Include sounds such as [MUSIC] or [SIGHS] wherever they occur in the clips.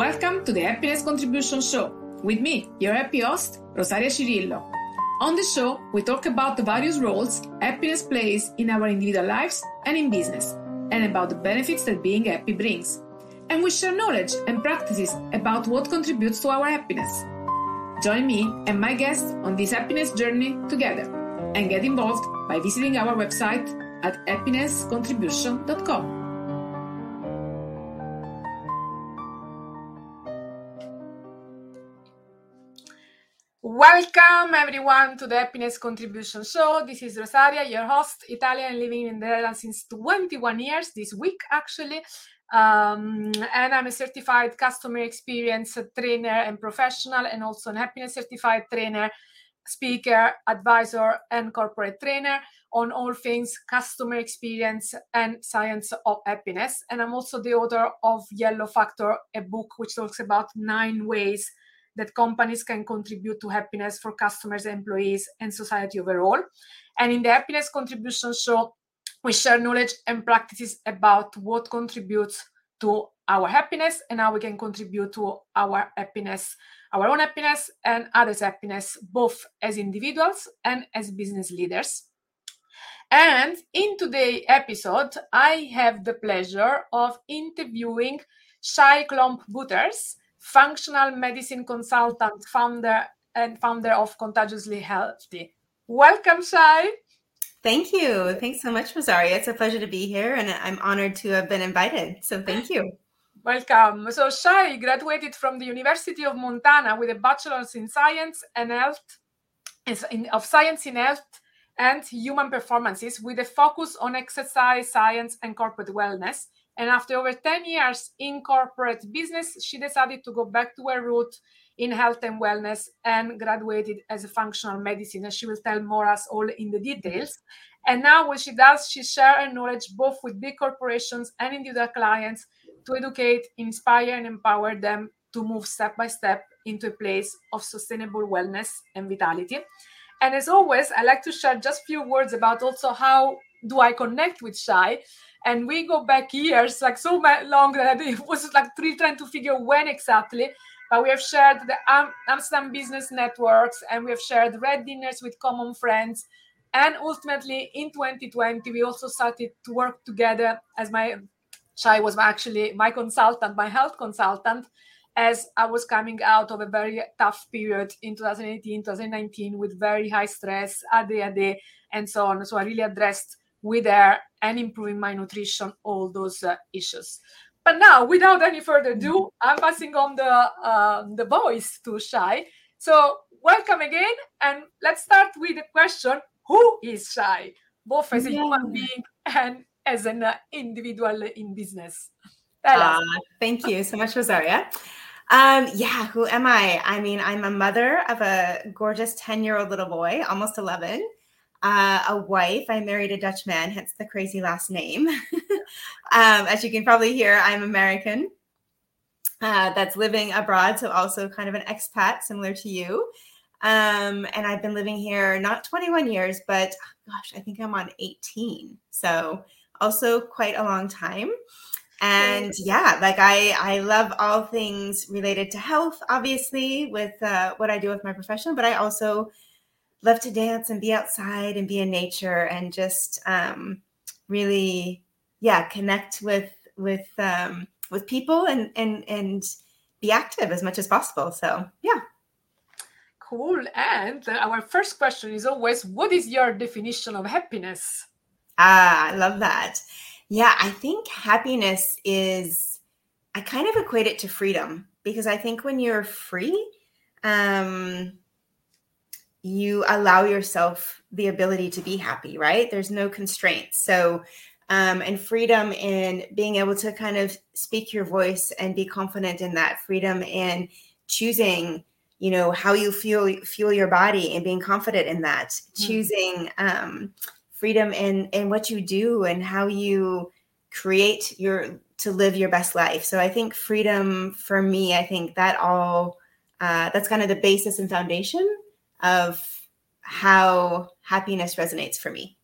Welcome to the Happiness Contribution Show with me, your happy host, Rosaria Cirillo. On the show, we talk about the various roles happiness plays in our individual lives and in business, and about the benefits that being happy brings. And we share knowledge and practices about what contributes to our happiness. Join me and my guests on this happiness journey together and get involved by visiting our website at happinesscontribution.com. Welcome everyone to the Happiness Contribution Show. This is Rosaria, your host, Italian living in the Netherlands since 21 years, this week actually. Um, and I'm a certified customer experience trainer and professional, and also an happiness certified trainer, speaker, advisor, and corporate trainer on all things customer experience and science of happiness. And I'm also the author of Yellow Factor, a book which talks about nine ways that companies can contribute to happiness for customers, employees, and society overall. And in the Happiness Contribution Show, we share knowledge and practices about what contributes to our happiness and how we can contribute to our happiness, our own happiness and others' happiness, both as individuals and as business leaders. And in today's episode, I have the pleasure of interviewing Shay Klomp Bueters, functional medicine consultant, founder, and founder of Contagiously Healthy. Welcome, Shay. Thank you. Thanks so much, Rosaria. It's a pleasure to be here, and I'm honored to have been invited. So thank you. Welcome. So Shay graduated from the University of Montana with a bachelor's in science and health, of science in health and human performances, with a focus on exercise science and corporate wellness. And after over 10 years in corporate business, she decided to go back to her root in health and wellness and graduated as a functional medicine. And she will tell more us all in the details. Mm-hmm. And now what she does, she share her knowledge both with big corporations and individual clients to educate, inspire, and empower them to move step by step into a place of sustainable wellness and vitality. And as always, I like to share just a few words about also how do I connect with Shay and we go back years like so long that [LAUGHS] it was like three trying to figure when exactly but we have shared the amsterdam business networks and we have shared red dinners with common friends. And ultimately in 2020 we also started to work together as my shay was actually my consultant my health consultant as i was coming out of a very tough period in 2018 2019 with very high stress ADHD and so on. So i really addressed with her and improving my nutrition, all those uh, issues. But now, without any further ado, mm-hmm. I'm passing on the uh, the voice to Shay. So, welcome again, and let's start with the question: Who is Shay, both as a yeah. human being and as an uh, individual in business? Uh, thank you so much, Rosaria. Um, yeah, who am I? I mean, I'm a mother of a gorgeous 10 year old little boy, almost 11 uh, a wife. I married a Dutch man, hence the crazy last name. [LAUGHS] um, as you can probably hear, I'm American. Uh, that's living abroad, so also kind of an expat, similar to you. Um, and I've been living here not 21 years, but gosh, I think I'm on 18. So also quite a long time. And yeah, like I I love all things related to health, obviously, with uh, what I do with my profession, but I also love to dance and be outside and be in nature and just um, really yeah connect with with um, with people and and and be active as much as possible. So yeah. Cool. And our first question is always what is your definition of happiness? Ah i love that. Yeah i think happiness is i kind of equate it to freedom because i think when you're free um you allow yourself the ability to be happy, right? There's no constraints. So, um, and freedom in being able to kind of speak your voice and be confident in that freedom in choosing, you know, how you feel fuel your body and being confident in that, mm-hmm. choosing um, freedom in in what you do and how you create your to live your best life. So I think freedom for me, I think that all uh, that's kind of the basis and foundation of how happiness resonates for me.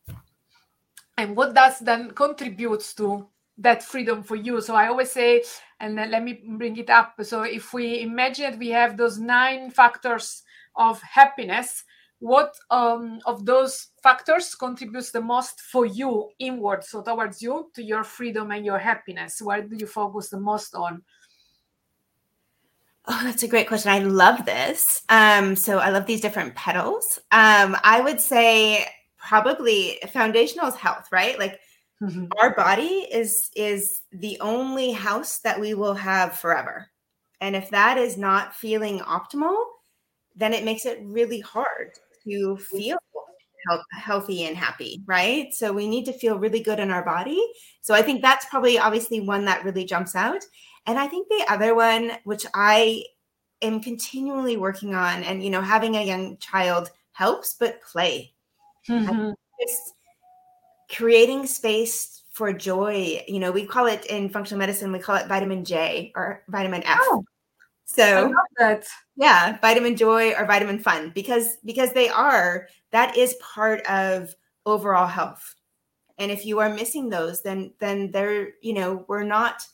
And what does then contributes to that freedom for you? So I always say and let me bring it up. So, if we imagine we have those nine factors of happiness, what um, of those factors contributes the most for you inward, so towards you, to your freedom and your happiness? Where do you focus the most on? Oh, that's a great question. I love this. Um, so I love these different petals. Um, I would say probably foundational is health, right? Like mm-hmm. our body is is the only house that we will have forever. And if that is not feeling optimal, then it makes it really hard to feel healthy and happy, right? So we need to feel really good in our body. So I think that's probably obviously one that really jumps out. And I think the other one, which I am continually working on, and you know, having a young child helps, but play. Mm-hmm. Just creating space for joy. You know, we call it in functional medicine, we call it vitamin J or vitamin F. Oh, so yeah, vitamin joy or vitamin fun because because they are that is part of overall health. And if you are missing those, then then they're you know we're not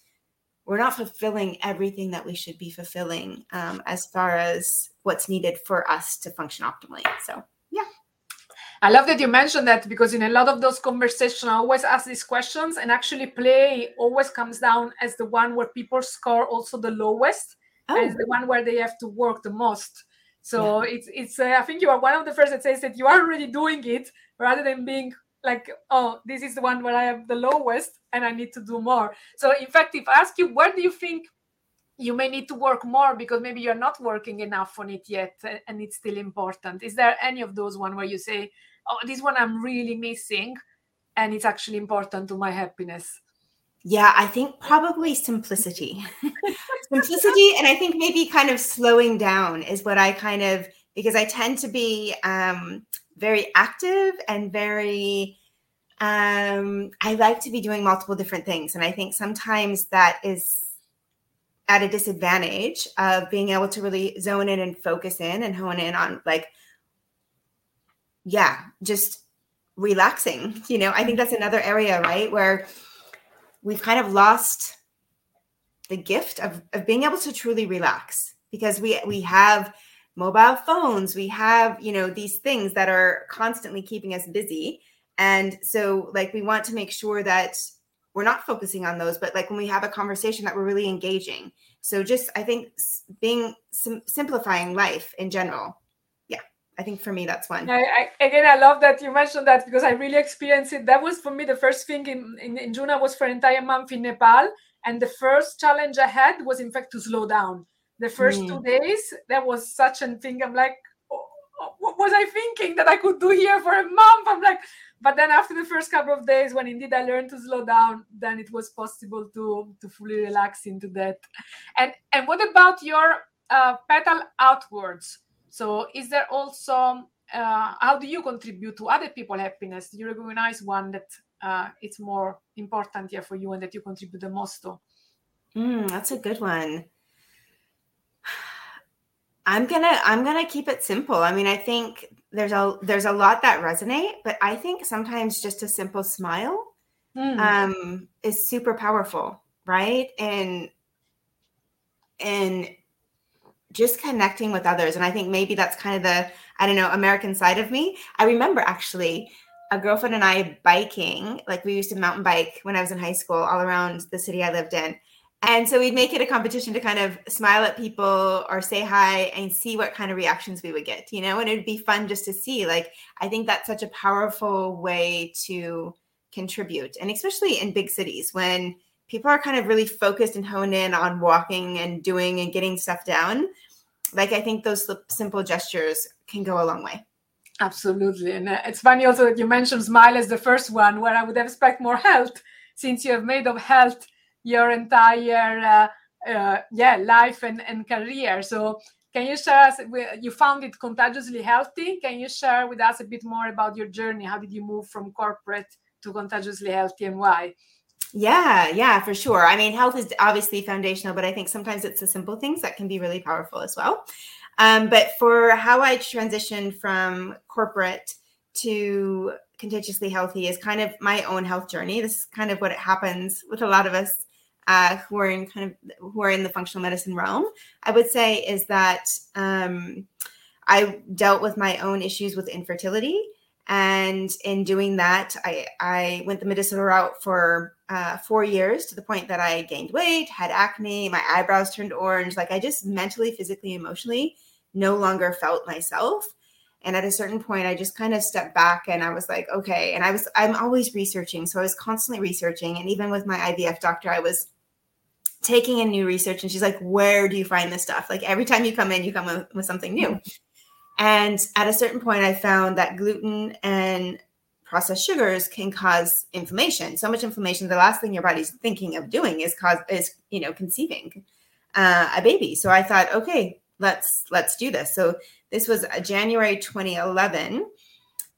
we're not fulfilling everything that we should be fulfilling um, as far as what's needed for us to function optimally. So, yeah. I love that you mentioned that because in a lot of those conversations, I always ask these questions, and actually, play always comes down as the one where people score also the lowest, oh. and the one where they have to work the most. So yeah. it's it's. Uh, I think you are one of the first that says that you are already doing it rather than being like, oh, this is the one where I have the lowest and I need to do more. So, in fact, if I ask you, where do you think you may need to work more because maybe you're not working enough on it yet and it's still important? Is there any of those one where you say, oh, this one I'm really missing and it's actually important to my happiness? Yeah, I think probably simplicity. simplicity, and I think maybe kind of slowing down is what I kind of because I tend to be um, very active and very um, I like to be doing multiple different things. And I think sometimes that is at a disadvantage of being able to really zone in and focus in and hone in on like, yeah, just relaxing. You know, I think that's another area, right? Where we've kind of lost the gift of, of being able to truly relax because we we have mobile phones. We have you know these things that are constantly keeping us busy. And so like we want to make sure that we're not focusing on those but like when we have a conversation that we're really engaging. So just i think being sim- simplifying life in general i think for me that's one. I, I, again i love that you mentioned that because i really experienced it. That was for me the first thing in, in, in june i was for an entire month in nepal. And the first challenge i had was in fact to slow down. The first mm. two days there was such a thing. I'm like oh, oh, what was i thinking that i could do here for a month? I'm like but then after the first couple of days when indeed i learned to slow down then it was possible to to fully relax into that. And and what about your uh, petal outwards so is there also uh, how do you contribute to other people happiness do you recognize one that uh, it's more important here for you and that you contribute the most to mm, that's a good one [SIGHS] I'm gonna I'm gonna keep it simple. I mean, I think there's a there's a lot that resonate, but I think sometimes just a simple smile mm. um, is super powerful, right? And and just connecting with others. And I think maybe that's kind of the I don't know American side of me. I remember actually a girlfriend and I biking, like we used to mountain bike when I was in high school, all around the city I lived in. And so we'd make it a competition to kind of smile at people or say hi and see what kind of reactions we would get, you know, and it'd be fun just to see. Like, I think that's such a powerful way to contribute. And especially in big cities when people are kind of really focused and honed in on walking and doing and getting stuff down. Like, I think those simple gestures can go a long way. Absolutely. And uh, it's funny also that you mentioned smile as the first one, where I would expect more health since you have made of health your entire uh, uh, yeah life and, and career so can you share us you found it contagiously healthy can you share with us a bit more about your journey how did you move from corporate to contagiously healthy and why yeah yeah for sure. I mean health is obviously foundational but i think sometimes it's the simple things that can be really powerful as well. Um, but for how i transitioned from corporate to contagiously healthy is kind of my own health journey. This is kind of what it happens with a lot of us uh, who are in kind of who are in the functional medicine realm, I would say is that um, I dealt with my own issues with infertility, and in doing that, I I went the medicinal route for uh, four years to the point that I gained weight, had acne, my eyebrows turned orange. Like I just mentally, physically, emotionally no longer felt myself. And at a certain point, I just kind of stepped back and I was like, okay. And I was, I'm always researching. So I was constantly researching. And even with my IVF doctor, I was taking in new research. And she's like, where do you find this stuff? Like every time you come in, you come with, with something new. And at a certain point, I found that gluten and processed sugars can cause inflammation. So much inflammation. The last thing your body's thinking of doing is cause is you know conceiving uh, a baby. So I thought, okay, let's let's do this. So this was January 2011.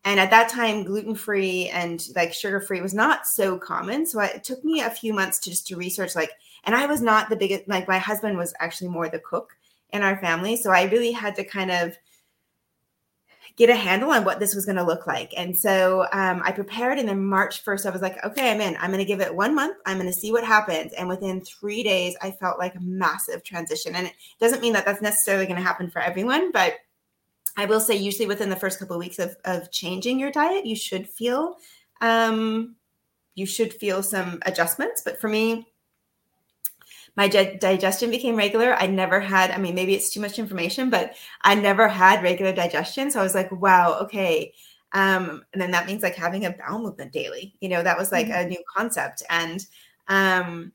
And at that time, gluten free and like sugar free was not so common. So it took me a few months to just to research like, and I was not the biggest, like my husband was actually more the cook in our family. So I really had to kind of get a handle on what this was going to look like. And so um, I prepared, and then March 1st, I was like, okay, I'm in. I'm going to give it one month. I'm going to see what happens. And within three days, I felt like a massive transition. And it doesn't mean that that's necessarily going to happen for everyone, but I will say, usually within the first couple of weeks of, of changing your diet, you should feel um, you should feel some adjustments. But for me, my di- digestion became regular. I never had, I mean, maybe it's too much information, but I never had regular digestion. So I was like, wow, okay. Um, and then that means like having a bowel movement daily, you know, that was like mm-hmm. a new concept. And um,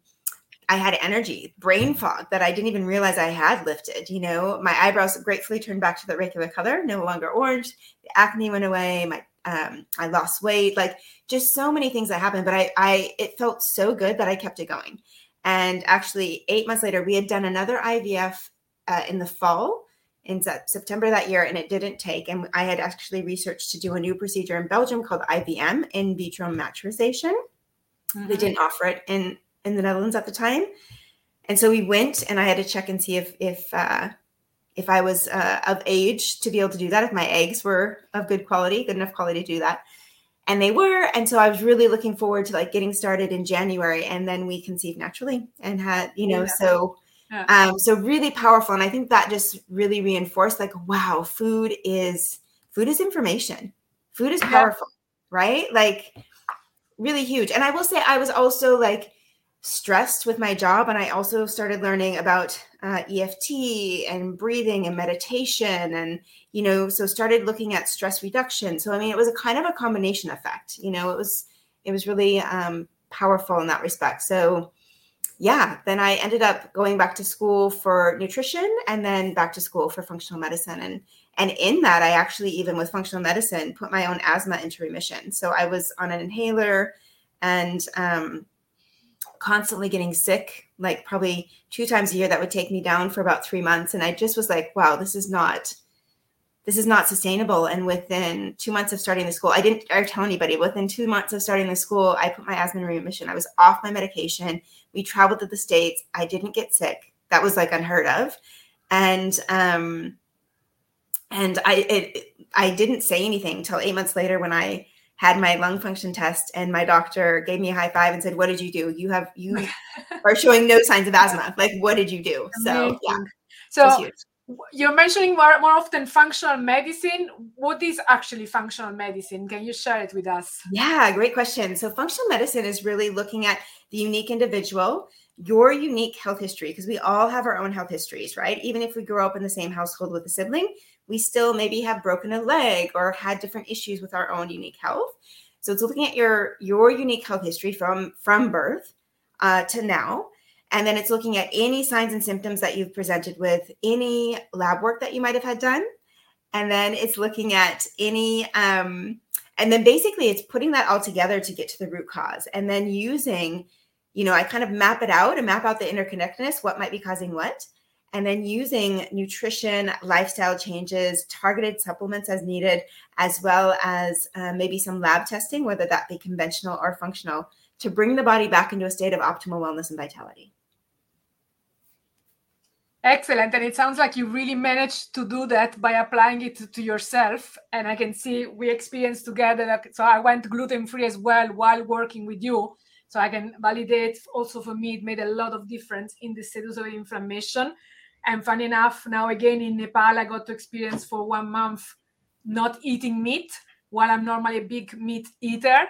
I had energy, brain fog that I didn't even realize I had lifted. You know, my eyebrows gratefully turned back to the regular color, no longer orange. The acne went away. My um, I lost weight. Like just so many things that happened. But I, I, it felt so good that I kept it going. And actually, eight months later, we had done another IVF uh, in the fall in September that year, and it didn't take. And I had actually researched to do a new procedure in Belgium called IVM, in vitro maturization. Mm-hmm. They didn't offer it in in the Netherlands at the time, and so we went, and I had to check and see if if uh, if I was uh, of age to be able to do that, if my eggs were of good quality, good enough quality to do that and they were and so i was really looking forward to like getting started in january and then we conceived naturally and had you know yeah. so yeah. um so really powerful and i think that just really reinforced like wow food is food is information food is powerful yeah. right like really huge and i will say i was also like stressed with my job and i also started learning about uh, eft and breathing and meditation and you know so started looking at stress reduction. So i mean it was a kind of a combination effect you know it was it was really um, powerful in that respect. So yeah then i ended up going back to school for nutrition and then back to school for functional medicine. And and in that i actually even with functional medicine put my own asthma into remission. So i was on an inhaler and um, constantly getting sick, like probably two times a year. That would take me down for about three months. And I just was like, wow, this is not this is not sustainable. And within two months of starting the school, I didn't ever tell anybody. Within two months of starting the school, I put my asthma in remission. I was off my medication. We traveled to the States. I didn't get sick. That was like unheard of. And um and I it I didn't say anything until eight months later when I had my lung function test and my doctor gave me a high five and said what did you do? You have you [LAUGHS] are showing no signs of asthma. Like what did you do? So yeah. So you're mentioning more, more often functional medicine. What is actually functional medicine? Can you share it with us? Yeah great question. So functional medicine is really looking at the unique individual your unique health history because we all have our own health histories right? Even if we grow up in the same household with a sibling we still maybe have broken a leg or had different issues with our own unique health. So it's looking at your your unique health history from from birth uh, to now, and then it's looking at any signs and symptoms that you've presented with, any lab work that you might have had done, and then it's looking at any um, and then basically it's putting that all together to get to the root cause, and then using, you know, I kind of map it out and map out the interconnectedness, what might be causing what, and then using nutrition, lifestyle changes, targeted supplements as needed, as well as uh, maybe some lab testing, whether that be conventional or functional, to bring the body back into a state of optimal wellness and vitality. Excellent. And it sounds like you really managed to do that by applying it to, yourself. And I can see we experienced together. So I went gluten free as well while working with you So I can validate also for me, it made a lot of difference in the status of inflammation. And funny enough, now again in Nepal, I got to experience for one month not eating meat while I'm normally a big meat eater.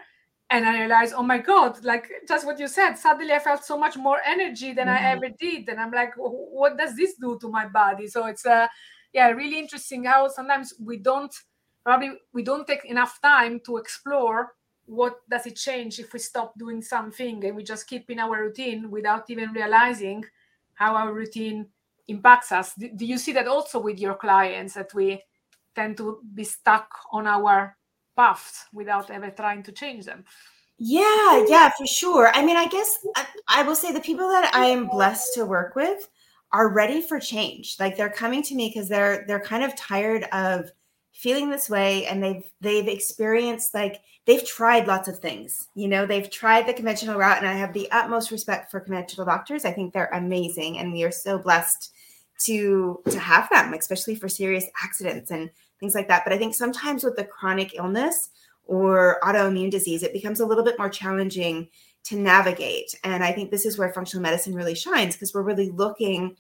And I realized, oh my God, like just what you said, suddenly I felt so much more energy than mm-hmm. I ever did. And I'm like, what does this do to my body? So it's a, uh, yeah, really interesting how sometimes we don't, probably we don't take enough time to explore what does it change if we stop doing something and we just keep in our routine without even realizing how our routine impacts us. Do, you see that also with your clients that we tend to be stuck on our paths without ever trying to change them? Yeah yeah for sure. I mean i guess I, I will say the people that i am blessed to work with are ready for change. Like they're coming to me because they're they're kind of tired of feeling this way and they've they've experienced like they've tried lots of things. You know they've tried the conventional route and i have the utmost respect for conventional doctors. I think they're amazing and we are so blessed to to have them especially for serious accidents and things like that. But i think sometimes with the chronic illness or autoimmune disease it becomes a little bit more challenging to navigate. And i think this is where functional medicine really shines because we're really looking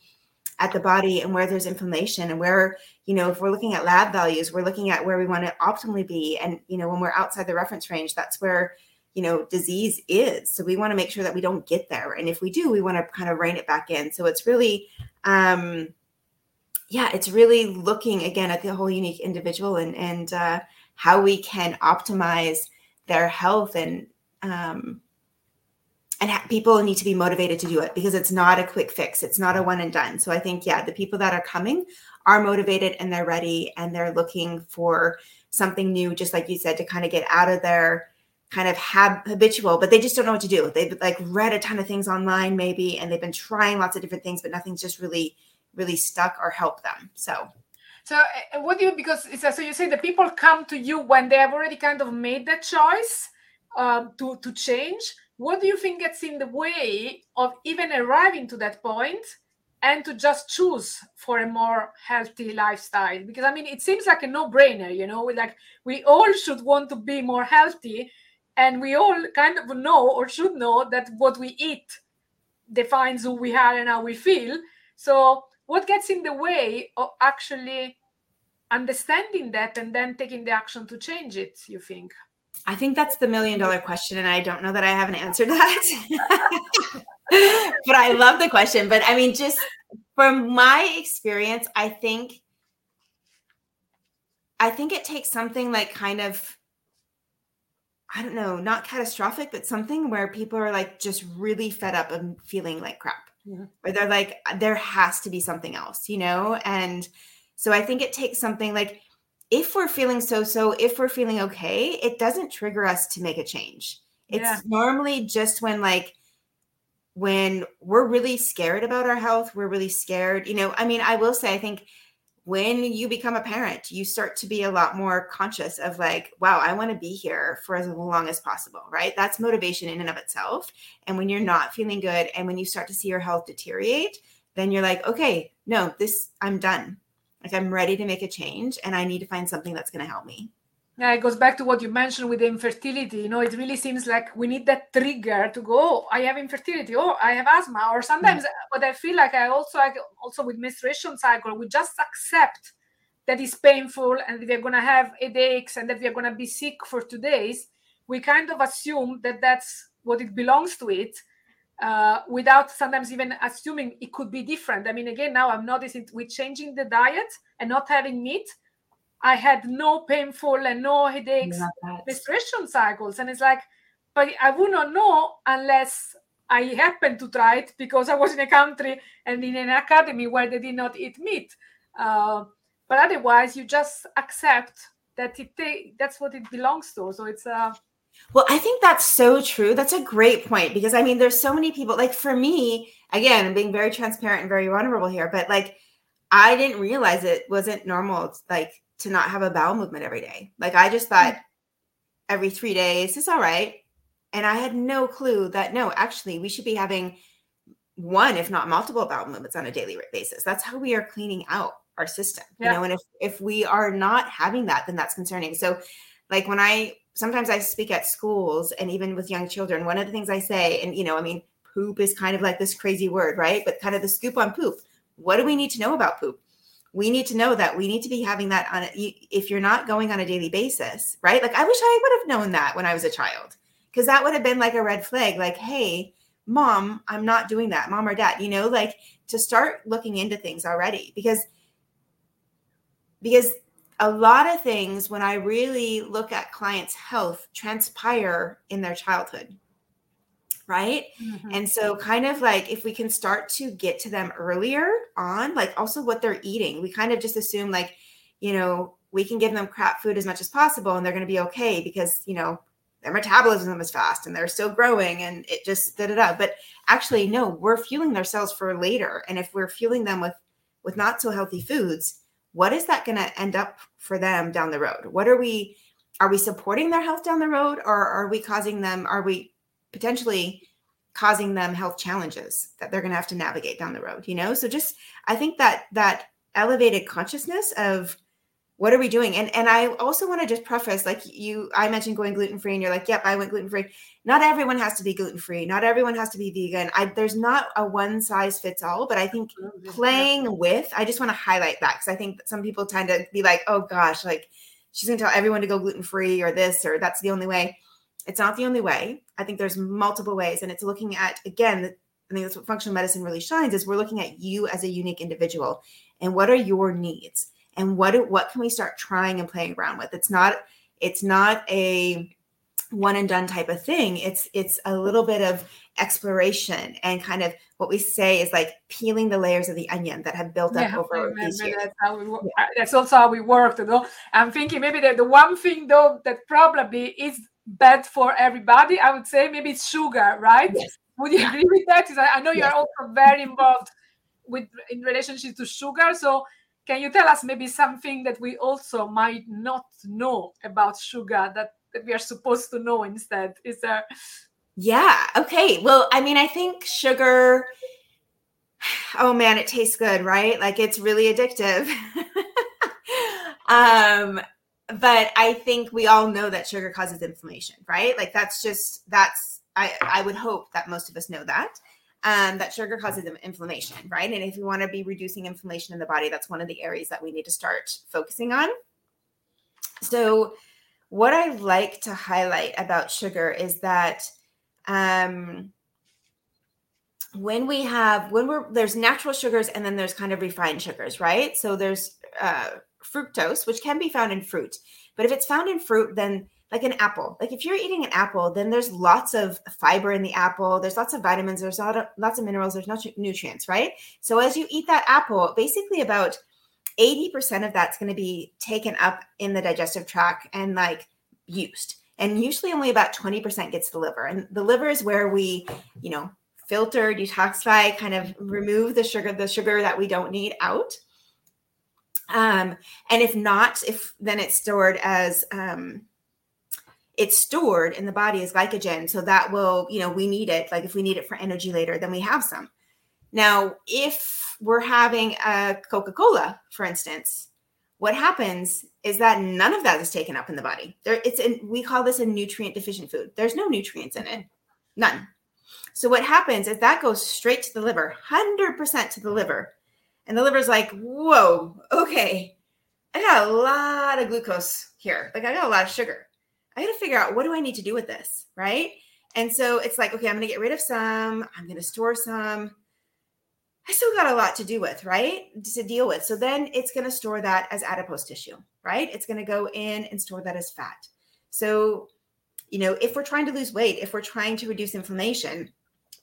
at the body and where there's inflammation and where you know if we're looking at lab values we're looking at where we want to optimally be. And you know when we're outside the reference range that's where you know disease is. So we want to make sure that we don't get there. And if we do we want to kind of rein it back in. So it's really um yeah it's really looking again at the whole unique individual and and uh how we can optimize their health and um and ha- people need to be motivated to do it because it's not a quick fix. It's not a one and done. So i think yeah the people that are coming are motivated and they're ready and they're looking for something new just like you said to kind of get out of their kind of hab- habitual but they just don't know what to do. They've like read a ton of things online maybe and they've been trying lots of different things but nothing's just really really stuck or helped them so. So what do you because so you say the people come to you when they have already kind of made that choice um, to to change. What do you think gets in the way of even arriving to that point and to just choose for a more healthy lifestyle? Because i mean it seems like a no-brainer you know like we all should want to be more healthy and we all kind of know or should know that what we eat defines who we are and how we feel so what gets in the way of actually understanding that and then taking the action to change it you think I think that's the million dollar question, and I don't know that I have an answer to that. [LAUGHS] but I love the question. But I mean, just from my experience, I think I think it takes something like kind of I don't know, not catastrophic, but something where people are like just really fed up and feeling like crap. Yeah. Or they're like, there has to be something else, you know? And so I think it takes something like if we're feeling so so, if we're feeling okay, it doesn't trigger us to make a change. It's yeah. normally just when like when we're really scared about our health, we're really scared. You know, I mean, I will say, I think when you become a parent, you start to be a lot more conscious of like, wow, I want to be here for as long as possible, right? That's motivation in and of itself. And when you're not feeling good and when you start to see your health deteriorate, then you're like, okay, no, this, I'm done. Like I'm ready to make a change and I need to find something that's going to help me. Yeah, it goes back to what you mentioned with the infertility. You know, it really seems like we need that trigger to go, oh, I have infertility, oh, I have asthma. Or sometimes mm-hmm. what I feel like I also like also with menstruation cycle, we just accept that it's painful and we're gonna have headaches and that we're gonna be sick for two days. We kind of assume that that's what it belongs to it uh, without sometimes even assuming it could be different. I mean, again, now I'm noticing with changing the diet and not having meat, I had no painful and no headaches, menstruation cycles. And it's like, but I would not know unless I happened to try it because I was in a country and in an academy where they did not eat meat. Uh, but otherwise, you just accept that it that's what it belongs to. So it's uh, well, I think that's so true. That's a great point because I mean, there's so many people. Like for me, again, I'm being very transparent and very vulnerable here, but like I didn't realize it wasn't normal, like to not have a bowel movement every day. Like I just thought mm. every three days is all right, and I had no clue that no, actually, we should be having one, if not multiple bowel movements on a daily basis. That's how we are cleaning out our system, yeah. you know. And if if we are not having that, then that's concerning. So, like when I sometimes I speak at schools and even with young children, one of the things I say, and you know, I mean, poop is kind of like this crazy word, right? But kind of the scoop on poop. What do we need to know about poop? We need to know that we need to be having that on a, if you're not going on a daily basis, right? Like I wish I would have known that when I was a child because that would have been like a red flag like, hey, mom, I'm not doing that, mom or dad, you know, like to start looking into things already because because a lot of things when I really look at clients' health transpire in their childhood. Right. Mm-hmm. And so, kind of like if we can start to get to them earlier on, like also what they're eating, we kind of just assume, like, you know, we can give them crap food as much as possible and they're going to be okay because, you know, their metabolism is fast and they're still growing and it just da da da. But actually, no, we're fueling their cells for later. And if we're fueling them with with not so healthy foods, what is that going to end up for them down the road? What are we are we supporting their health down the road or are we causing them are we potentially causing them health challenges that they're going to have to navigate down the road, you know? So just I think that that elevated consciousness of what are we doing? And and i also want to just preface like you i mentioned going gluten free and you're like yep i went gluten free not everyone has to be gluten free not everyone has to be vegan. I, there's not a one size fits all but i think oh, playing with i just want to highlight that because i think some people tend to be like oh gosh like she's going to tell everyone to go gluten free or this or that's the only way it's not the only way. I think there's multiple ways and it's looking at again i think that's what functional medicine really shines is we're looking at you as a unique individual and what are your needs? And what what can we start trying and playing around with? It's not it's not a one and done type of thing. It's it's a little bit of exploration and kind of what we say is like peeling the layers of the onion that have built up over these years. That's, how we, yeah. that's also how we work though i'm thinking maybe the, the one thing though that probably is bad for everybody i would say maybe it's sugar right yes. would you agree with that i know you're yes. also very involved with in relationship to sugar so can you tell us maybe something that we also might not know about sugar that, that we are supposed to know instead? Is there? Yeah. Okay. Well, I mean, I think sugar. Oh man, it tastes good, right? Like it's really addictive. [LAUGHS] um, but I think we all know that sugar causes inflammation, right? Like that's just that's I I would hope that most of us know that um, that sugar causes inflammation, right? And if we want to be reducing inflammation in the body, that's one of the areas that we need to start focusing on. So, what I like to highlight about sugar is that um, when we have when we're there's natural sugars and then there's kind of refined sugars, right? So there's uh, fructose, which can be found in fruit, but if it's found in fruit, then like an apple. Like if you're eating an apple, then there's lots of fiber in the apple. There's lots of vitamins. There's lots of minerals. There's no nutrients, right? So as you eat that apple, basically about 80% of that's going to be taken up in the digestive tract and like used. And usually only about 20% gets to the liver. And the liver is where we, you know, filter, detoxify, kind of remove the sugar, the sugar that we don't need out. Um, and if not, if then it's stored as um, it's stored in the body as glycogen. So that will, you know, we need it. Like if we need it for energy later, then we have some. Now, if we're having a Coca Cola, for instance, what happens is that none of that is taken up in the body. There, it's in, we call this a nutrient deficient food. There's no nutrients in it, none. So what happens is that goes straight to the liver, hundred percent to the liver, and the liver's like, "Whoa, okay, I got a lot of glucose here. Like I got a lot of sugar. I got to figure out what do I need to do with this, right? And so it's like, okay, I'm going to get rid of some, I'm going to store some. I still got a lot to do with, right? To deal with. So then it's going to store that as adipose tissue, right? It's going to go in and store that as fat. So, you know, if we're trying to lose weight, if we're trying to reduce inflammation,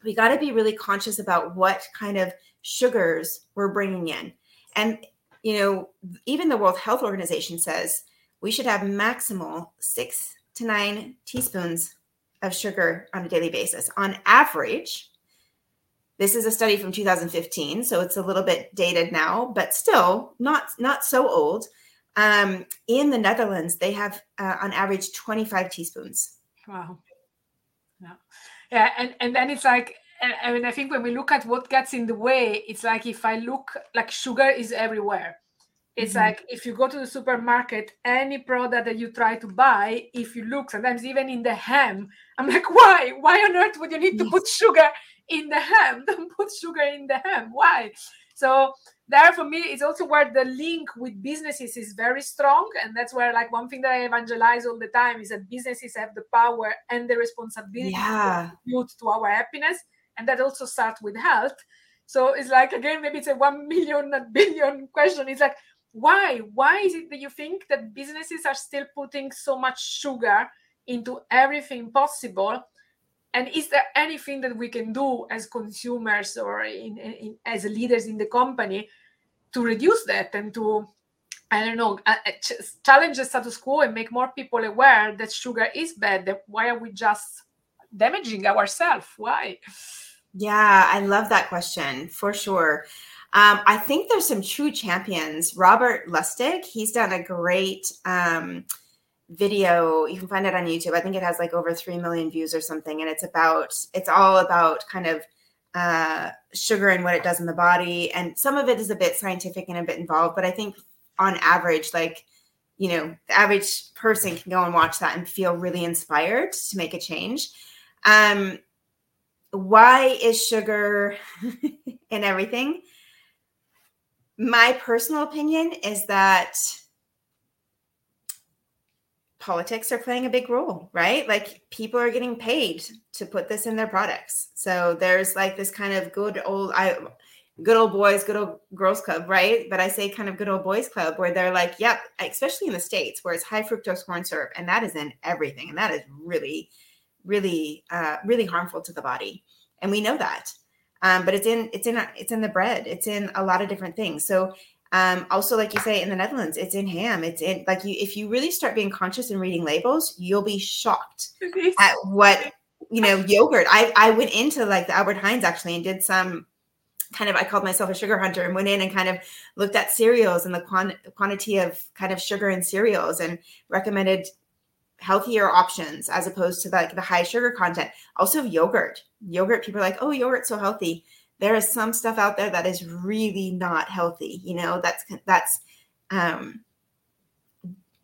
we got to be really conscious about what kind of sugars we're bringing in. And, you know, even the World Health Organization says we should have maximal six to nine teaspoons of sugar on a daily basis. On average, this is a study from 2015, so it's a little bit dated now, but still not not so old. Um, in the Netherlands, they have uh, on average 25 teaspoons. Wow. Yeah, yeah, and and then it's like I mean, I think when we look at what gets in the way, it's like if I look like sugar is everywhere. It's mm-hmm. like if you go to the supermarket any product that you try to buy if you look sometimes even in the ham i'm like why? Why on earth would you need to put sugar in the ham? [LAUGHS] Don't put sugar in the ham. Why? So there for me it's also where the link with businesses is very strong and that's where like one thing that i evangelize all the time is that businesses have the power and the responsibility yeah. to contribute to our happiness and that also starts with health. So it's like again maybe it's a one million billion [LAUGHS] question. It's like why? Why is it that you think that businesses are still putting so much sugar into everything possible? And is there anything that we can do as consumers or in, in, as leaders in the company to reduce that and to i don't know uh, uh challenge the status quo and make more people aware that sugar is bad why are we just damaging ourselves why? Yeah i love that question for sure. Um, I think there's some true champions. Robert Lustig, he's done a great um, video. You can find it on youtube. I think it has like over 3 million views or something and it's about it's all about kind of uh, sugar and what it does in the body and some of it is a bit scientific and a bit involved but i think on average like you know the average person can go and watch that and feel really inspired to make a change um why is sugar [LAUGHS] in everything my personal opinion is that politics are playing a big role, right? Like people are getting paid to put this in their products. So there's like this kind of good old I good old boys, good old girls club, right? But I say kind of good old boys club where they're like, yep, especially in the States where it's high fructose corn syrup and that is in everything. And that is really, really, uh, really harmful to the body. And we know that. Um, but it's in it's in it's in the bread. It's in a lot of different things. So um, also, like you say, in the Netherlands, it's in ham. It's in like you. If you really start being conscious and reading labels, you'll be shocked at what you know. Yogurt. I I went into like the Albert Heijn's actually and did some kind of. I called myself a sugar hunter and went in and kind of looked at cereals and the quant- quantity of kind of sugar in cereals and recommended healthier options as opposed to like the high sugar content. Also, yogurt. Yogurt. People are like, oh, yogurt's so healthy there is some stuff out there that is really not healthy you know that's that's um,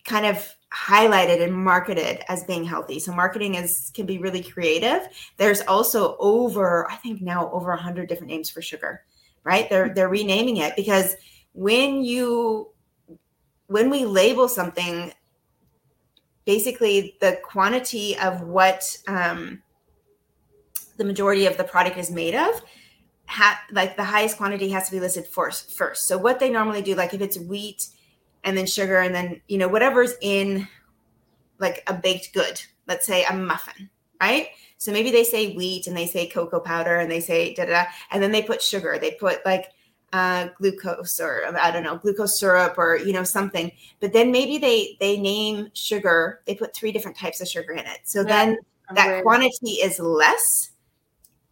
kind of highlighted and marketed as being healthy so marketing is can be really creative there's also over i think now over 100 different names for sugar right they're they're renaming it because when you when we label something basically the quantity of what um, the majority of the product is made of ha- like the highest quantity has to be listed first first. So what they normally do like if it's wheat and then sugar and then you know whatever's in like a baked good let's say a muffin right? So maybe they say wheat and they say cocoa powder and they say da da, da and then they put sugar. They put like uh, glucose or I don't know glucose syrup or you know something. But then maybe they they name sugar. They put three different types of sugar in it. So yeah, then that quantity is less,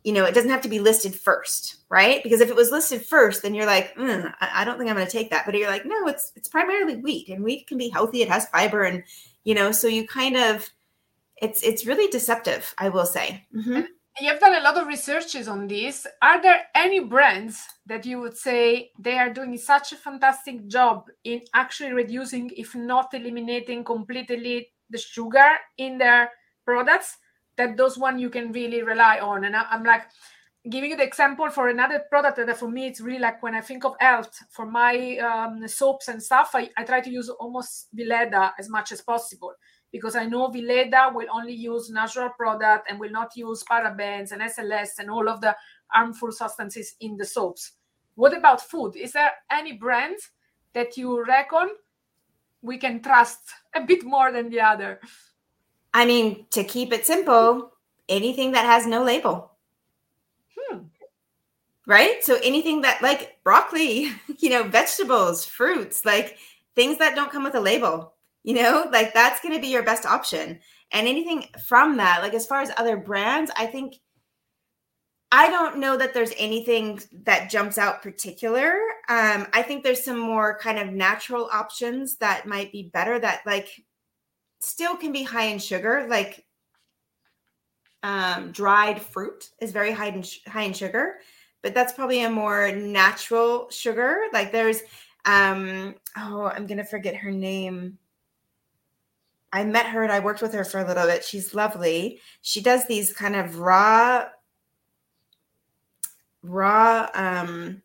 you know, it doesn't have to be listed first, right? Because if it was listed first, then you're like, mm, I, I, don't think I'm going to take that. But you're like, no, it's it's primarily wheat, and wheat can be healthy. It has fiber, and you know, so you kind of, it's it's really deceptive, I will say. Mm-hmm. You've done a lot of researches on this. Are there any brands that you would say they are doing such a fantastic job in actually reducing, if not eliminating completely, the sugar in their products? that those one you can really rely on. And I, am like giving you the example for another product that for me it's really like when I think of health for my um, soaps and stuff, I, I try to use almost Weleda as much as possible because I know Weleda will only use natural product and will not use parabens and SLS and all of the harmful substances in the soaps. What about food? Is there any brand that you reckon we can trust [LAUGHS] a bit more than the other? I mean, to keep it simple, anything that has no label. Hmm. Right? So anything that like broccoli, [LAUGHS] you know, vegetables, fruits, like things that don't come with a label, you know, like that's going to be your best option. And anything from that, like as far as other brands, I think I don't know that there's anything that jumps out particular. Um, I think there's some more kind of natural options that might be better that like still can be high in sugar, like um, dried fruit is very high in high in sugar, but that's probably a more natural sugar. Like there's Um, oh, I'm gonna forget her name. I met her and I worked with her for a little bit. She's lovely. She does these kind of raw, raw, um,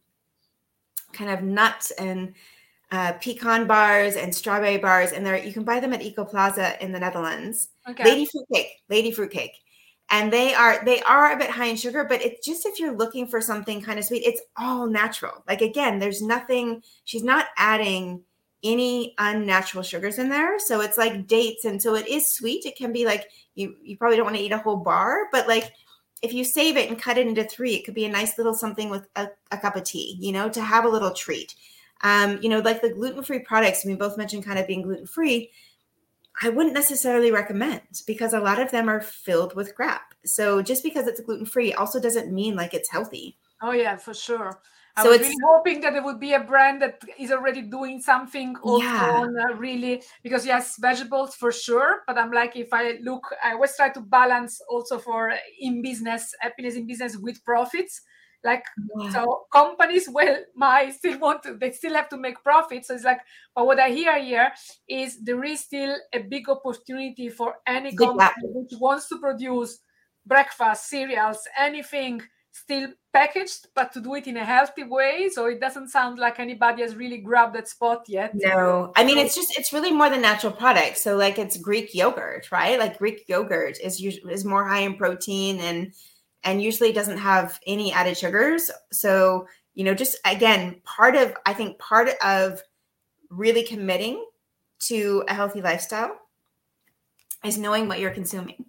kind of nuts and uh, pecan bars and strawberry bars, and there you can buy them at Ekoplaza in the Netherlands. Okay. Lady fruit cake, lady fruit cake, and they are they are a bit high in sugar, but it's just if you're looking for something kind of sweet, it's all natural. Like again, there's nothing. She's not adding any unnatural sugars in there, so it's like dates, and so it is sweet. It can be like you you probably don't want to eat a whole bar, but like if you save it and cut it into three, it could be a nice little something with a, a cup of tea, you know, to have a little treat. Um, you know, like the gluten free products, we both mentioned kind of being gluten free. I wouldn't necessarily recommend because a lot of them are filled with crap. So just because it's gluten free also doesn't mean like it's healthy. Oh yeah, for sure. I so was really hoping that there would be a brand that is already doing something yeah. on uh, really because yes, vegetables for sure. But I'm like, if I look, I always try to balance also for in business, happiness in business with profits like yeah. so companies well, [LAUGHS] my still want to they still have to make profit so it's like but what i hear here is there is still a big opportunity for any company which wants to produce breakfast cereals anything still packaged but to do it in a healthy way so it doesn't sound like anybody has really grabbed that spot yet no i mean it's just it's really more than natural products so like it's greek yogurt right like greek yogurt is is more high in protein and and usually doesn't have any added sugars. So, you know, just again, part of, I think part of really committing to a healthy lifestyle is knowing what you're consuming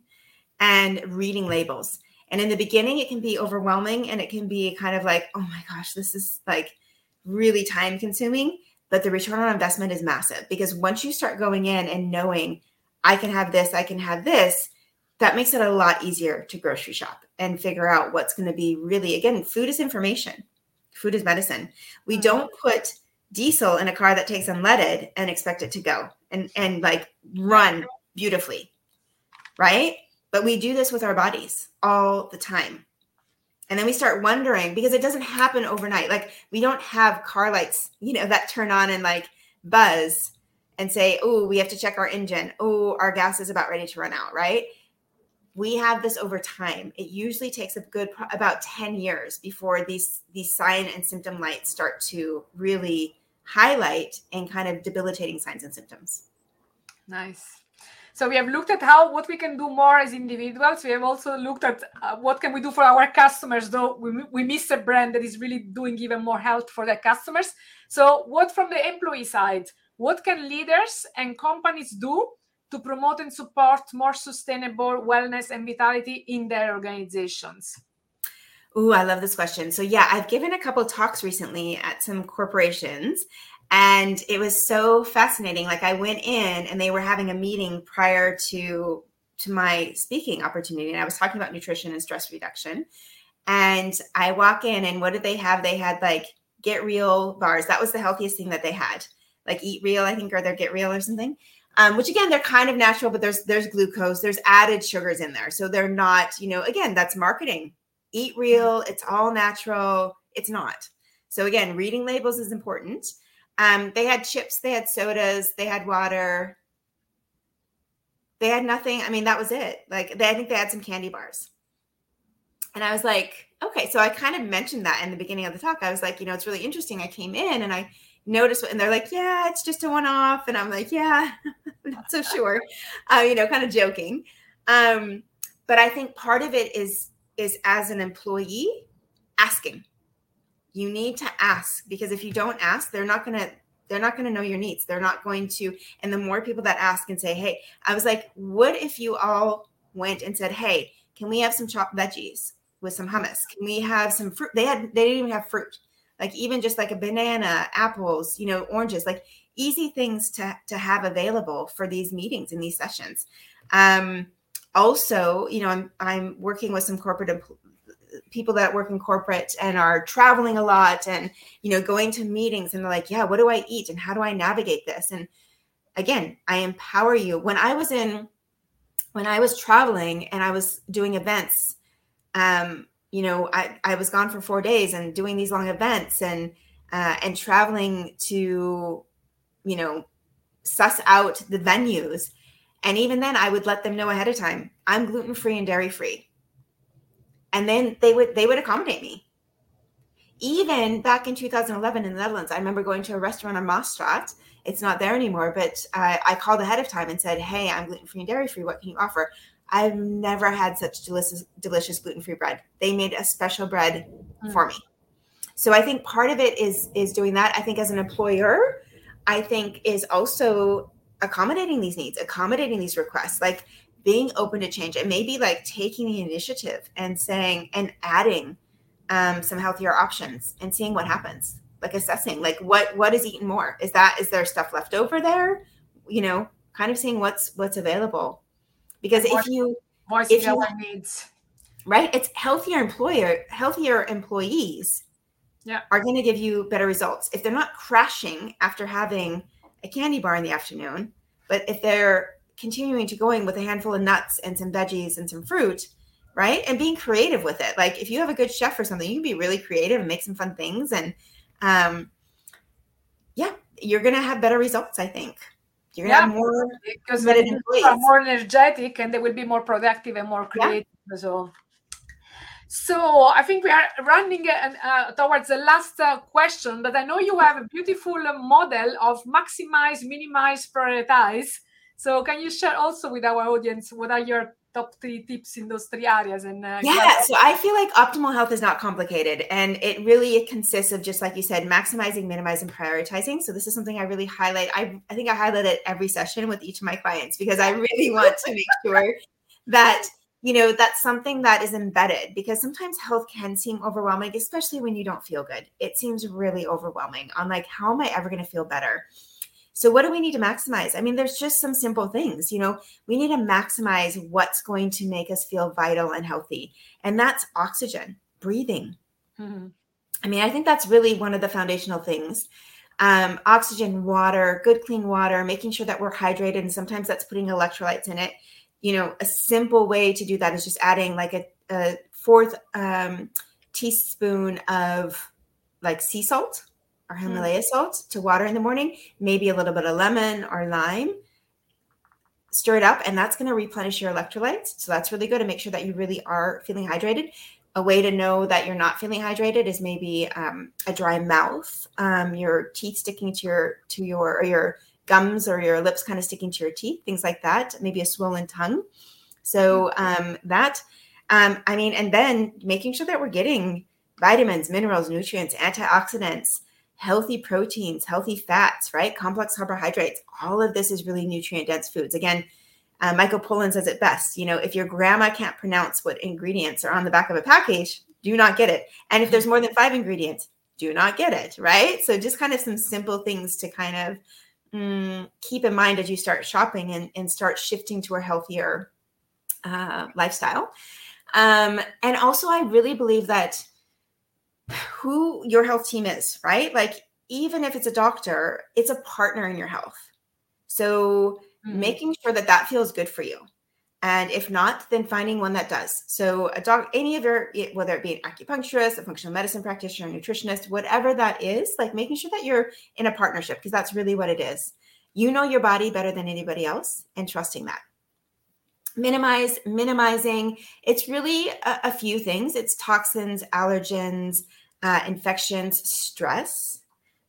and reading labels. And in the beginning, it can be overwhelming and it can be kind of like, oh my gosh, this is like really time consuming. But the return on investment is massive because once you start going in and knowing I can have this, I can have this, that makes it a lot easier to grocery shop and figure out what's going to be really again food is information food is medicine we mm-hmm. don't put diesel in a car that takes unleaded and expect it to go and and like run beautifully right but we do this with our bodies all the time. And then we start wondering because it doesn't happen overnight. Like we don't have car lights you know that turn on and like buzz and say oh we have to check our engine. Oh our gas is about ready to run out right? We have this over time. It usually takes a good about 10 years before these these sign and symptom lights start to really highlight and kind of debilitating signs and symptoms. Nice so we have looked at how what we can do more as individuals we have also looked at uh, what can we do for our customers though we, we miss a brand that is really doing even more health for their customers so what from the employee side what can leaders and companies do to promote and support more sustainable wellness and vitality in their organizations? Ooh, I love this question. So, yeah, I've given a couple talks recently at some corporations, and it was so fascinating. Like, I went in and they were having a meeting prior to to my speaking opportunity, and I was talking about nutrition and stress reduction. And I walk in, and what did they have? They had like Get Real bars. That was the healthiest thing that they had. Like Eat Real, I think, or their Get Real or something um, which again they're kind of natural but there's there's glucose there's added sugars in there so they're not you know again that's marketing eat real it's all natural it's not so again reading labels is important um, they had chips they had sodas they had water. They had nothing i mean that was it. Like they, i think they had some candy bars. And i was like okay so i kind of mentioned that in the beginning of the talk. I was like you know it's really interesting. I came in and i notice and they're like yeah it's just a one-off. And i'm like yeah I'm [LAUGHS] not so sure. [LAUGHS] Uh, you know kind of joking. Um, but i think part of it is is as an employee asking you need to ask because if you don't ask they're not going to they're not going to know your needs. They're not going to and the more people that ask and say hey i was like what if you all went and said hey can we have some chopped veggies with some hummus? Can we have some fruit they had they didn't even have fruit. Like even just like a banana, apples, you know, oranges, like easy things to to have available for these meetings and these sessions. Um, also, you know, I'm I'm working with some corporate people that work in corporate and are traveling a lot and you know going to meetings and they're like, yeah, what do I eat and how do I navigate this? And again, I empower you. When I was in when I was traveling and I was doing events, um, you know, I, I was gone for four days and doing these long events and uh, and traveling to, you know, suss out the venues. And even then, I would let them know ahead of time I'm gluten free and dairy free, and then they would they would accommodate me. Even back in 2011 in the Netherlands, I remember going to a restaurant on Maastricht. It's not there anymore, but I, I called ahead of time and said, "Hey, I'm gluten free and dairy free. What can you offer?" I've never had such delicious, delicious gluten-free bread. They made a special bread mm. for me. So I think part of it is is doing that. I think as an employer, I think is also accommodating these needs, accommodating these requests, like being open to change and maybe like taking the initiative and saying and adding um, some healthier options and seeing what happens. Like assessing, like what what is eaten more? Is that is there stuff left over there? You know, kind of seeing what's what's available because if you more if you, needs right it's healthier employer healthier employees yeah. are going to give you better results if they're not crashing after having a candy bar in the afternoon but if they're continuing to going with a handful of nuts and some veggies and some fruit right and being creative with it like if you have a good chef or something you can be really creative and make some fun things and um yeah you're going to have better results i think you're gonna yeah, have more because they are more energetic and they will be more productive and more creative. Yeah. well. so I think we are running uh, towards the last uh, question, but I know you have a beautiful model of maximize, minimize, prioritize. So can you share also with our audience what are your top three tips in those three areas and uh, yeah so i feel like optimal health is not complicated and it really consists of just like you said maximizing minimizing prioritizing. So this is something i really highlight i, I think i highlight it every session with each of my clients because i really want to make [LAUGHS] sure that you know that's something that is embedded because sometimes health can seem overwhelming especially when you don't feel good. It seems really overwhelming on like how am i ever going to feel better so, what do we need to maximize? I mean, there's just some simple things. You know, we need to maximize what's going to make us feel vital and healthy, and that's oxygen, breathing. Mm-hmm. I mean, I think that's really one of the foundational things. Um, oxygen, water, good clean water, making sure that we're hydrated, and sometimes that's putting electrolytes in it. You know, a simple way to do that is just adding like a, a fourth um, teaspoon of like sea salt or hmm. Himalaya mm. salt to water in the morning, maybe a little bit of lemon or lime. Stir it up, and that's going to replenish your electrolytes. So that's really good to make sure that you really are feeling hydrated. A way to know that you're not feeling hydrated is maybe um, a dry mouth, um, your teeth sticking to your to your or your gums or your lips kind of sticking to your teeth, things like that. Maybe a swollen tongue. So hmm. um, that, um, I mean, and then making sure that we're getting vitamins, minerals, nutrients, antioxidants, healthy proteins, healthy fats, right? Complex carbohydrates. All of this is really nutrient dense foods. Again, uh, Michael Pollan says it best. You know, if your grandma can't pronounce what ingredients are on the back of a package, do not get it. And if there's more than five ingredients, do not get it, right? So just kind of some simple things to kind of mm, keep in mind as you start shopping and, and start shifting to a healthier uh, lifestyle. Um, and also, I really believe that who your health team is, right? Like, even if it's a doctor, it's a partner in your health. So, mm-hmm. making sure that that feels good for you. And if not, then finding one that does. So, a doc, any of your, whether it be an acupuncturist, a functional medicine practitioner, a nutritionist, whatever that is, like making sure that you're in a partnership, because that's really what it is. You know your body better than anybody else and trusting that minimize minimizing. It's really a, a few things. It's toxins allergens uh, infections stress.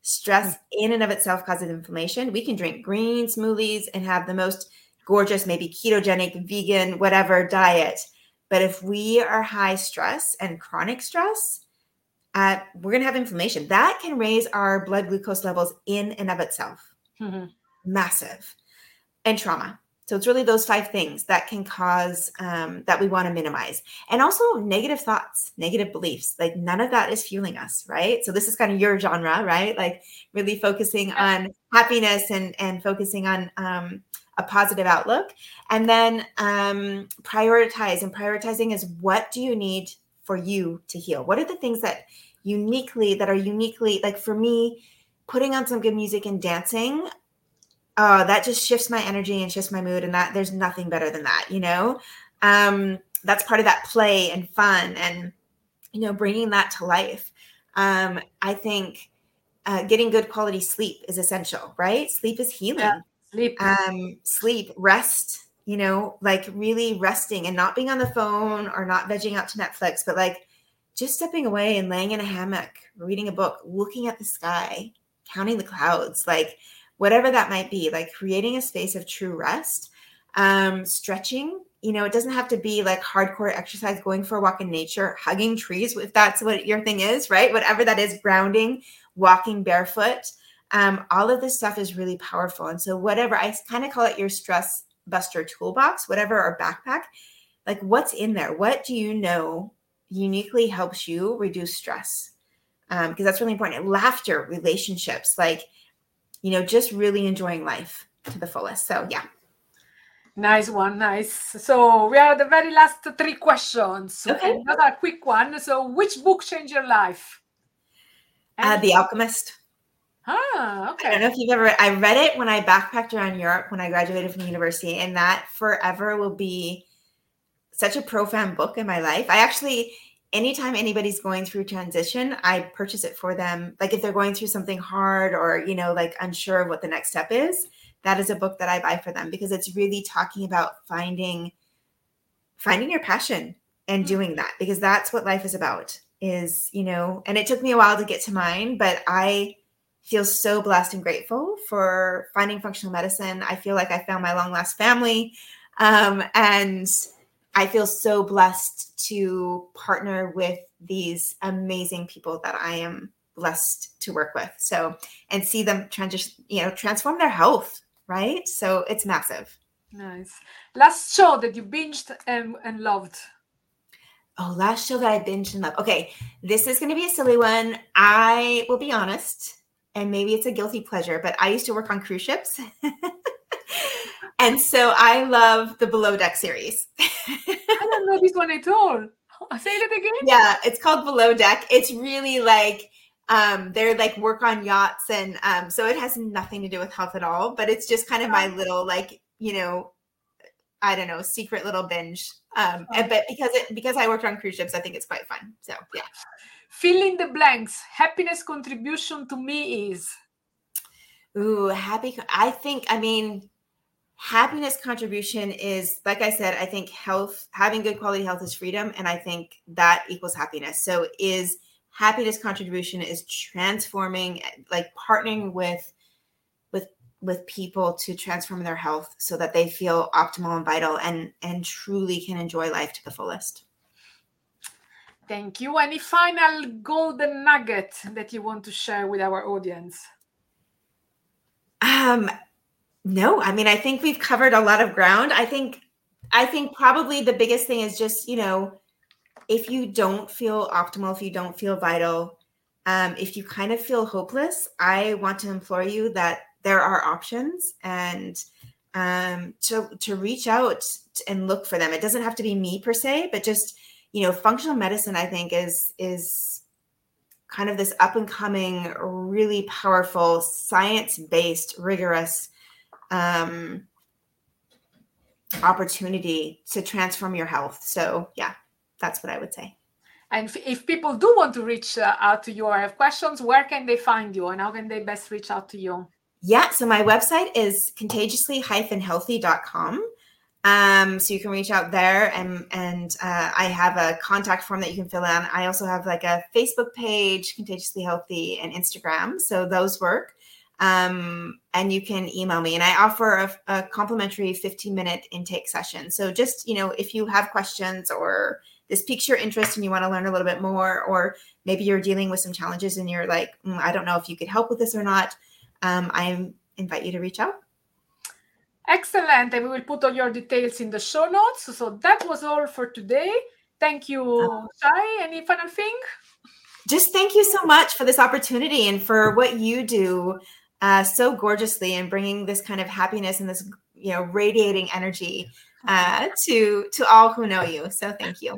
Stress hmm. in and of itself causes inflammation. We can drink green smoothies and have the most gorgeous maybe ketogenic vegan whatever diet. But if we are high stress and chronic stress uh, we're going to have inflammation. That can raise our blood glucose levels in and of itself. Mm-hmm. massive. And trauma so it's really those five things that can cause um, that we want to minimize. And also negative thoughts, negative beliefs. Like none of that is fueling us, right? So this is kind of your genre, right? Like really focusing on happiness and and focusing on um, a positive outlook. And then um, prioritize. And prioritizing is what do you need for you to heal? What are the things that uniquely that are uniquely like for me? Putting on some good music and dancing oh, that just shifts my energy and shifts my mood. And that there's nothing better than that, you know? Um, that's part of that play and fun and, you know, bringing that to life. Um, I think uh, getting good quality sleep is essential, right? Sleep is healing. Yeah, sleep. Um, sleep, rest, you know, like really resting and not being on the phone or not vegging out to Netflix, but like just stepping away and laying in a hammock, reading a book, looking at the sky, counting the clouds, like whatever that might be, like creating a space of true rest. Um, stretching, you know, it doesn't have to be like hardcore exercise, going for a walk in nature, hugging trees, if that's what your thing is, right? Whatever that is, grounding, walking barefoot. Um, all of this stuff is really powerful. And so, whatever I kind of call it your stress buster toolbox, whatever, or backpack, like what's in there? What do you know uniquely helps you reduce stress? Because um, that's really important. Laughter, relationships, like, you know, just really enjoying life to the fullest. So, yeah. Nice one, nice. So we are the very last three questions. Okay. Another quick one. So, which book changed your life? Uh, the Alchemist. Ah, okay. I don't know if you've ever. I read it when I backpacked around Europe when I graduated from university, and that forever will be such a profound book in my life. I actually, anytime anybody's going through transition, I purchase it for them. Like if they're going through something hard or you know, like unsure of what the next step is, that is a book that I buy for them because it's really talking about finding finding your passion and mm. doing that because that's what life is about. Is you know, and it took me a while to get to mine, but I feel so blessed and grateful for finding functional medicine. I feel like I found my long lost family. Um, and I feel so blessed to partner with these amazing people that I am blessed to work with. So, and see them transition, you know, transform their health, right? So it's massive. Nice. Last show that you binged and, and loved. Oh, last show that I binged and loved. Okay, this is going to be a silly one. I will be honest and maybe it's a guilty pleasure, but I used to work on cruise ships. [LAUGHS] and so I love the Below Deck series. I don't know this one at all. Say it again. Yeah, it's called Below Deck. It's really like um they're like work on yachts and um so it has nothing to do with health at all, but it's just kind of my little like, you know, I don't know, secret little binge. Um but because it because I worked on cruise ships, I think it's quite fun. So yeah fill in the blanks happiness contribution to me is ooh happy i think i mean happiness contribution is like i said i think health having good quality health is freedom and i think that equals happiness so is happiness contribution is transforming like partnering with with with people to transform their health so that they feel optimal and vital and and truly can enjoy life to the fullest Thank you. Any final golden nugget that you want to share with our audience? Um, no, I mean, I think we've covered a lot of ground. I think, I think probably the biggest thing is just, you know, if you don't feel optimal, if you don't feel vital, um, if you kind of feel hopeless, I want to implore you that there are options and um, to to reach out and look for them. It doesn't have to be me per se, but just you know functional medicine i think is is kind of this up and coming really powerful science based rigorous um, opportunity to transform your health so yeah that's what i would say and if people do want to reach uh, out to you or have questions where can they find you and how can they best reach out to you yeah so my website is contagiously-healthy.com um, so you can reach out there and and uh, I have a contact form that you can fill in. I also have like a Facebook page, Contagiously Healthy, and Instagram. So those work. Um, and you can email me and I offer a, a complimentary 15 minute intake session. So just, you know, if you have questions or this piques your interest and you want to learn a little bit more, or maybe you're dealing with some challenges and you're like, mm, I don't know if you could help with this or not, um, I invite you to reach out. Excellent. And we will put all your details in the show notes. So that was all for today. Thank you, Shay. Any final thing? Just thank you so much for this opportunity and for what you do uh, so gorgeously and bringing this kind of happiness and this you know radiating energy uh, to to all who know you. So thank you.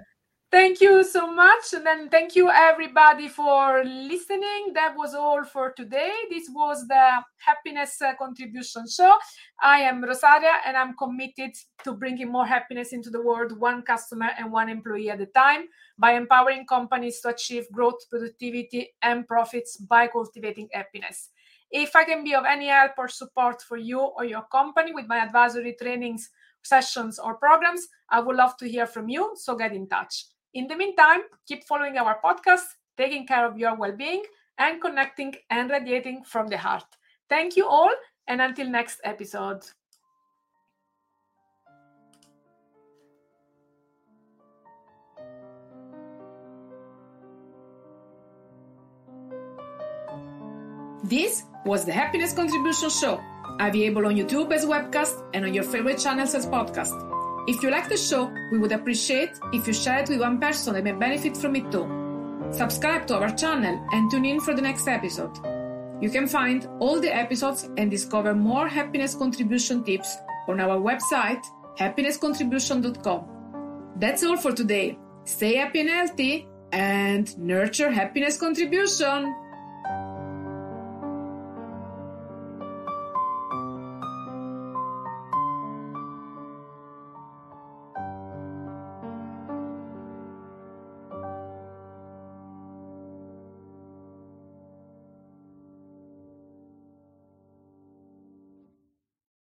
Thank you so much. And then thank you everybody for listening. That was all for today. This was the Happiness uh, Contribution Show. I am Rosaria and I'm committed to bringing more happiness into the world, one customer and one employee at a time, by empowering companies to achieve growth, productivity, and profits by cultivating happiness. If I can be of any help or support for you or your company with my advisory trainings, sessions, or programs, I would love to hear from you. So get in touch. In the meantime, keep following our podcast, taking care of your well being, and connecting and radiating from the heart. Thank you all, and until next episode. This was the Happiness Contribution Show, available on YouTube as webcast and on your favorite channels as podcast. If you like the show, we would appreciate if you share it with one person that may benefit from it too. Subscribe to our channel and tune in for the next episode. You can find all the episodes and discover more happiness contribution tips on our website, happinesscontribution.com. That's all for today. Stay happy and healthy and nurture happiness contribution.